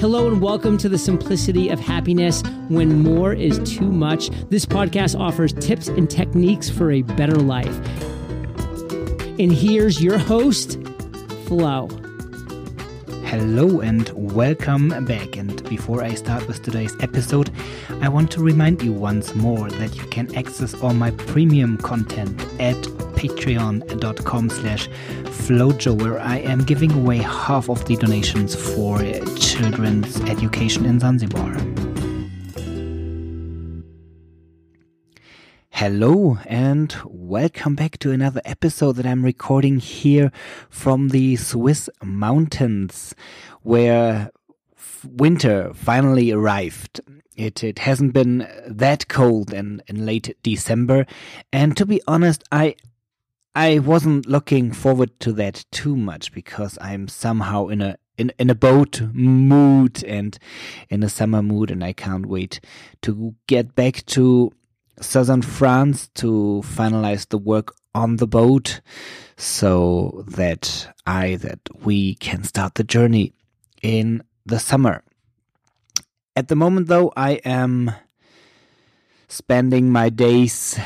Hello and welcome to the simplicity of happiness when more is too much. This podcast offers tips and techniques for a better life. And here's your host, Flo. Hello and welcome back. And before I start with today's episode, I want to remind you once more that you can access all my premium content at patreon.com slash flojo where I am giving away half of the donations for children's education in Zanzibar. Hello and welcome back to another episode that I'm recording here from the Swiss mountains where winter finally arrived. It, it hasn't been that cold in, in late December. And to be honest, I, I wasn't looking forward to that too much because I'm somehow in a in, in a boat mood and in a summer mood and I can't wait to get back to southern France to finalize the work on the boat so that I, that we can start the journey in the summer. At the moment, though, I am spending my days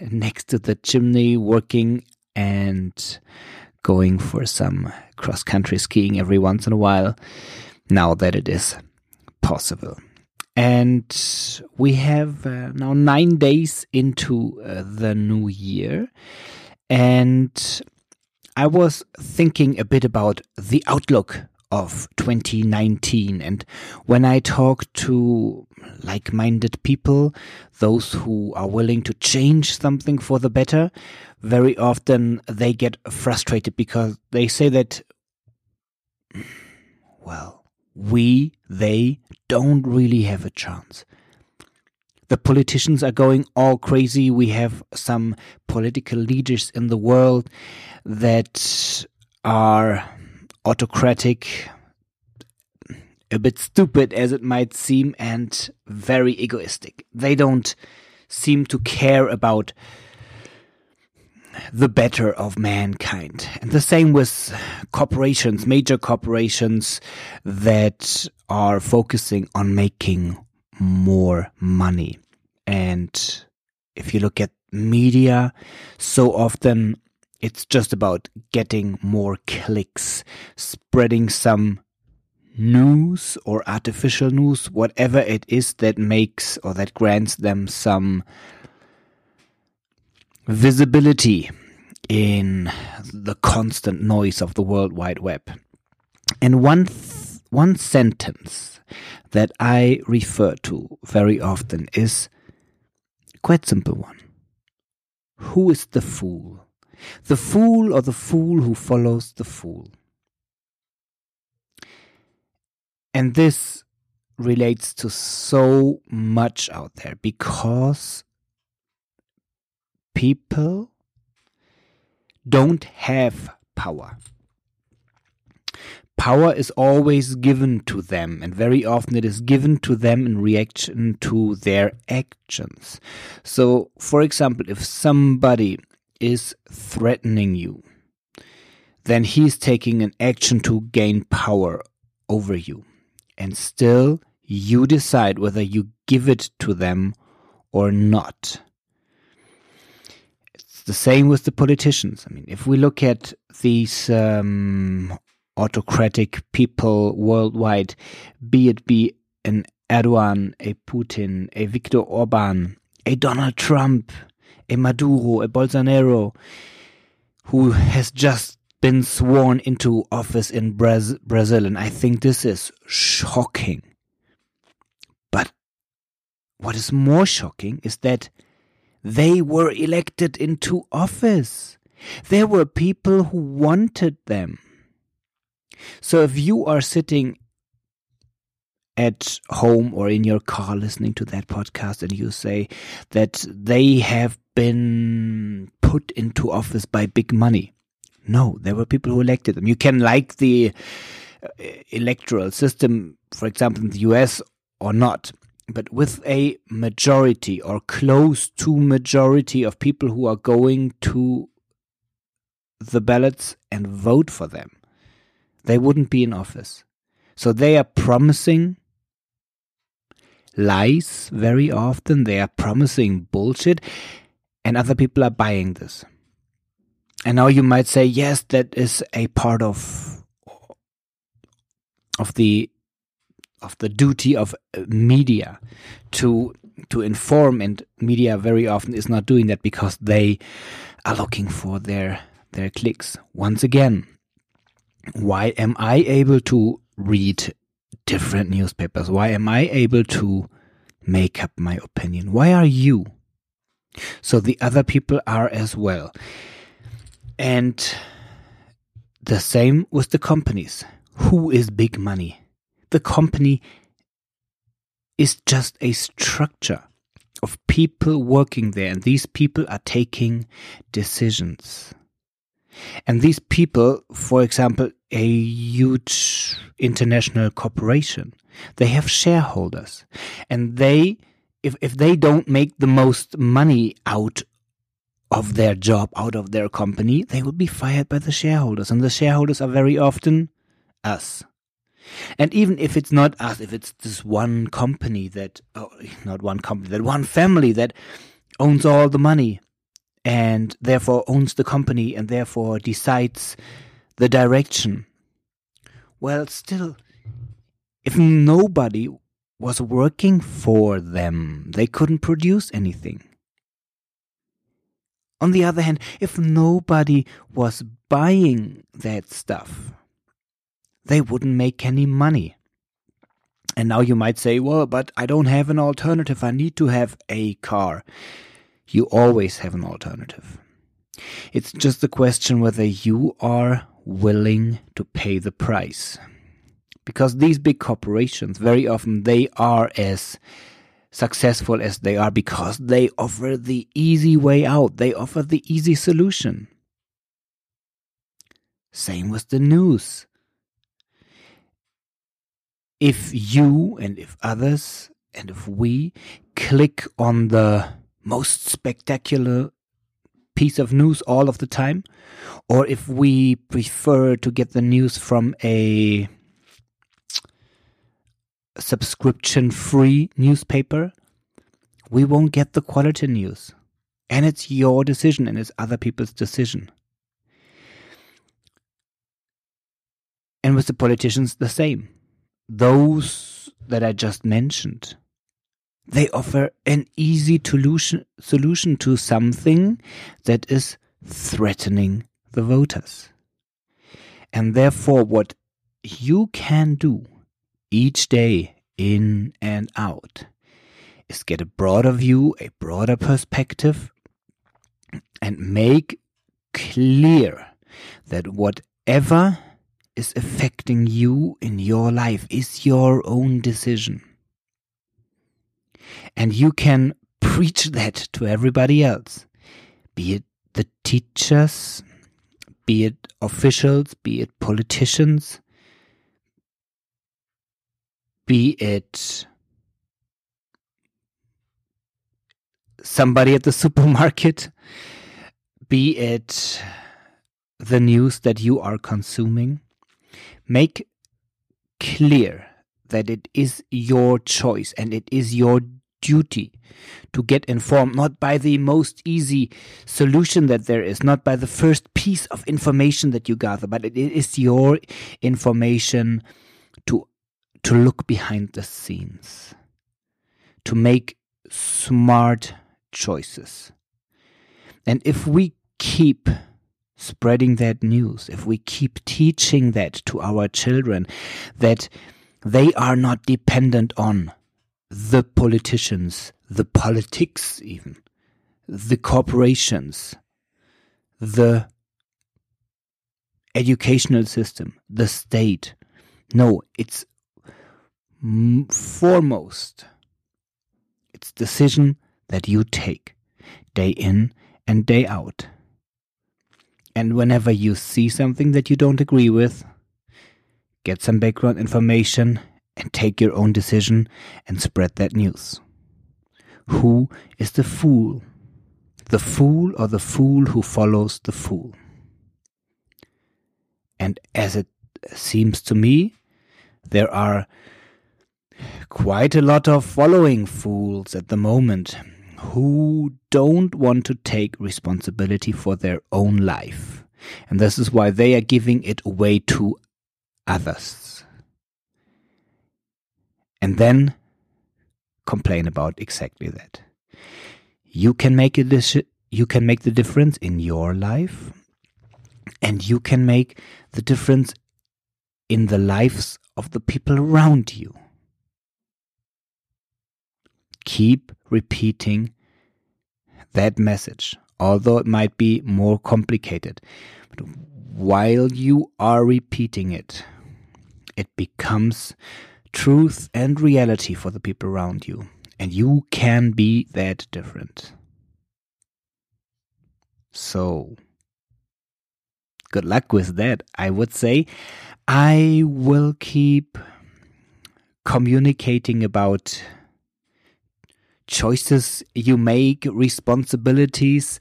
next to the chimney working and going for some cross country skiing every once in a while now that it is possible. And we have uh, now nine days into uh, the new year. And I was thinking a bit about the outlook of 2019. And when I talk to like minded people, those who are willing to change something for the better, very often they get frustrated because they say that, well, we, they, don't really have a chance. The politicians are going all crazy. We have some political leaders in the world that are autocratic, a bit stupid as it might seem, and very egoistic. They don't seem to care about the better of mankind. And the same with corporations, major corporations that are focusing on making more money. And if you look at media, so often it's just about getting more clicks, spreading some news or artificial news, whatever it is that makes or that grants them some visibility in the constant noise of the World Wide Web. And one, th- one sentence that I refer to very often is quite simple one. Who is the fool? The fool or the fool who follows the fool? And this relates to so much out there because people don't have power. Power is always given to them, and very often it is given to them in reaction to their actions. So, for example, if somebody is threatening you, then he's taking an action to gain power over you. And still, you decide whether you give it to them or not It's the same with the politicians. I mean, if we look at these um, autocratic people worldwide, be it be an Erdogan, a Putin, a Viktor Orban, a Donald Trump, a Maduro, a Bolsonaro, who has just been sworn into office in Braz Brazil. And I think this is shocking. But what is more shocking is that they were elected into office. There were people who wanted them. So if you are sitting at home or in your car listening to that podcast and you say that they have been put into office by big money. No, there were people who elected them. You can like the uh, electoral system, for example, in the US or not but with a majority or close to majority of people who are going to the ballots and vote for them, they wouldn't be in office. So they are promising lies very often, they are promising bullshit, and other people are buying this. And now you might say, yes, that is a part of of the of the duty of uh, media to to inform and media very often is not doing that because they are looking for their their clicks once again why am i able to read different newspapers. Why am i able to make up my opinion? Why are you? So the other people are as well. And the same with the companies. Who is big money? The company is just a structure of people working there, and these people are taking decisions. And these people, for example, a huge international corporation, they have shareholders, and they, if, if they don't make the most money out of their job, out of their company, they will be fired by the shareholders, and the shareholders are very often us. And even if it's not us, if it's this one company that, oh, not one company, that one family that owns all the money and therefore owns the company and therefore decides the direction. Well, still, if nobody was working for them, they couldn't produce anything. On the other hand, if nobody was buying that stuff, they wouldn't make any money. And now you might say, well, but I don't have an alternative. I need to have a car. You always have an alternative. It's just a question whether you are willing to pay the price. Because these big corporations, very often, they are as successful as they are because they offer the easy way out. They offer the easy solution. Same with the news if you and if others and if we click on the most spectacular piece of news all of the time, or if we prefer to get the news from a subscription free newspaper, we won't get the quality news. And it's your decision and it's other people's decision. And with the politicians, the same those that I just mentioned, they offer an easy solution, solution to something that is threatening the voters. And therefore, what you can do each day in and out is get a broader view, a broader perspective, and make clear that whatever is affecting you in your life is your own decision. And you can preach that to everybody else, be it the teachers, be it officials, be it politicians, be it somebody at the supermarket, be it the news that you are consuming. Make clear that it is your choice and it is your duty to get informed not by the most easy solution that there is, not by the first piece of information that you gather, but it is your information to to look behind the scenes, to make smart choices. And if we keep spreading that news, if we keep teaching that to our children, that they are not dependent on the politicians, the politics, even the corporations, the educational system, the state. No, it's foremost, it's decision that you take day in and day out. And whenever you see something that you don't agree with, get some background information and take your own decision and spread that news. Who is the fool? The fool or the fool who follows the fool? And as it seems to me, there are quite a lot of following fools at the moment who don't want to take responsibility for their own life. And this is why they are giving it away to others. And then complain about exactly that. You can make a you can make the difference in your life and you can make the difference in the lives of the people around you. Keep repeating that message, although it might be more complicated. But while you are repeating it, it becomes truth and reality for the people around you. And you can be that different. So, good luck with that, I would say. I will keep communicating about choices you make, responsibilities,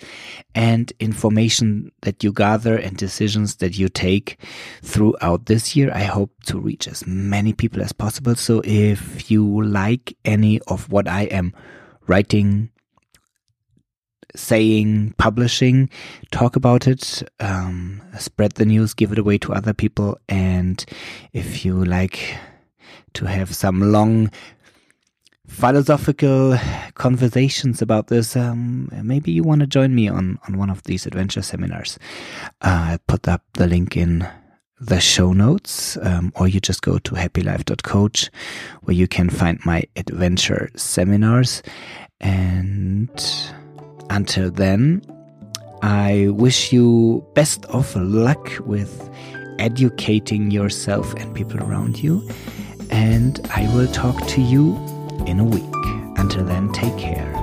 and information that you gather and decisions that you take throughout this year. I hope to reach as many people as possible. So if you like any of what I am writing, saying, publishing, talk about it, um, spread the news, give it away to other people. And if you like to have some long philosophical conversations about this, um, maybe you want to join me on, on one of these adventure seminars. Uh, I put up the link in the show notes, um, or you just go to happylife.coach where you can find my adventure seminars. And until then, I wish you best of luck with educating yourself and people around you. And I will talk to you in a week. Until then, take care.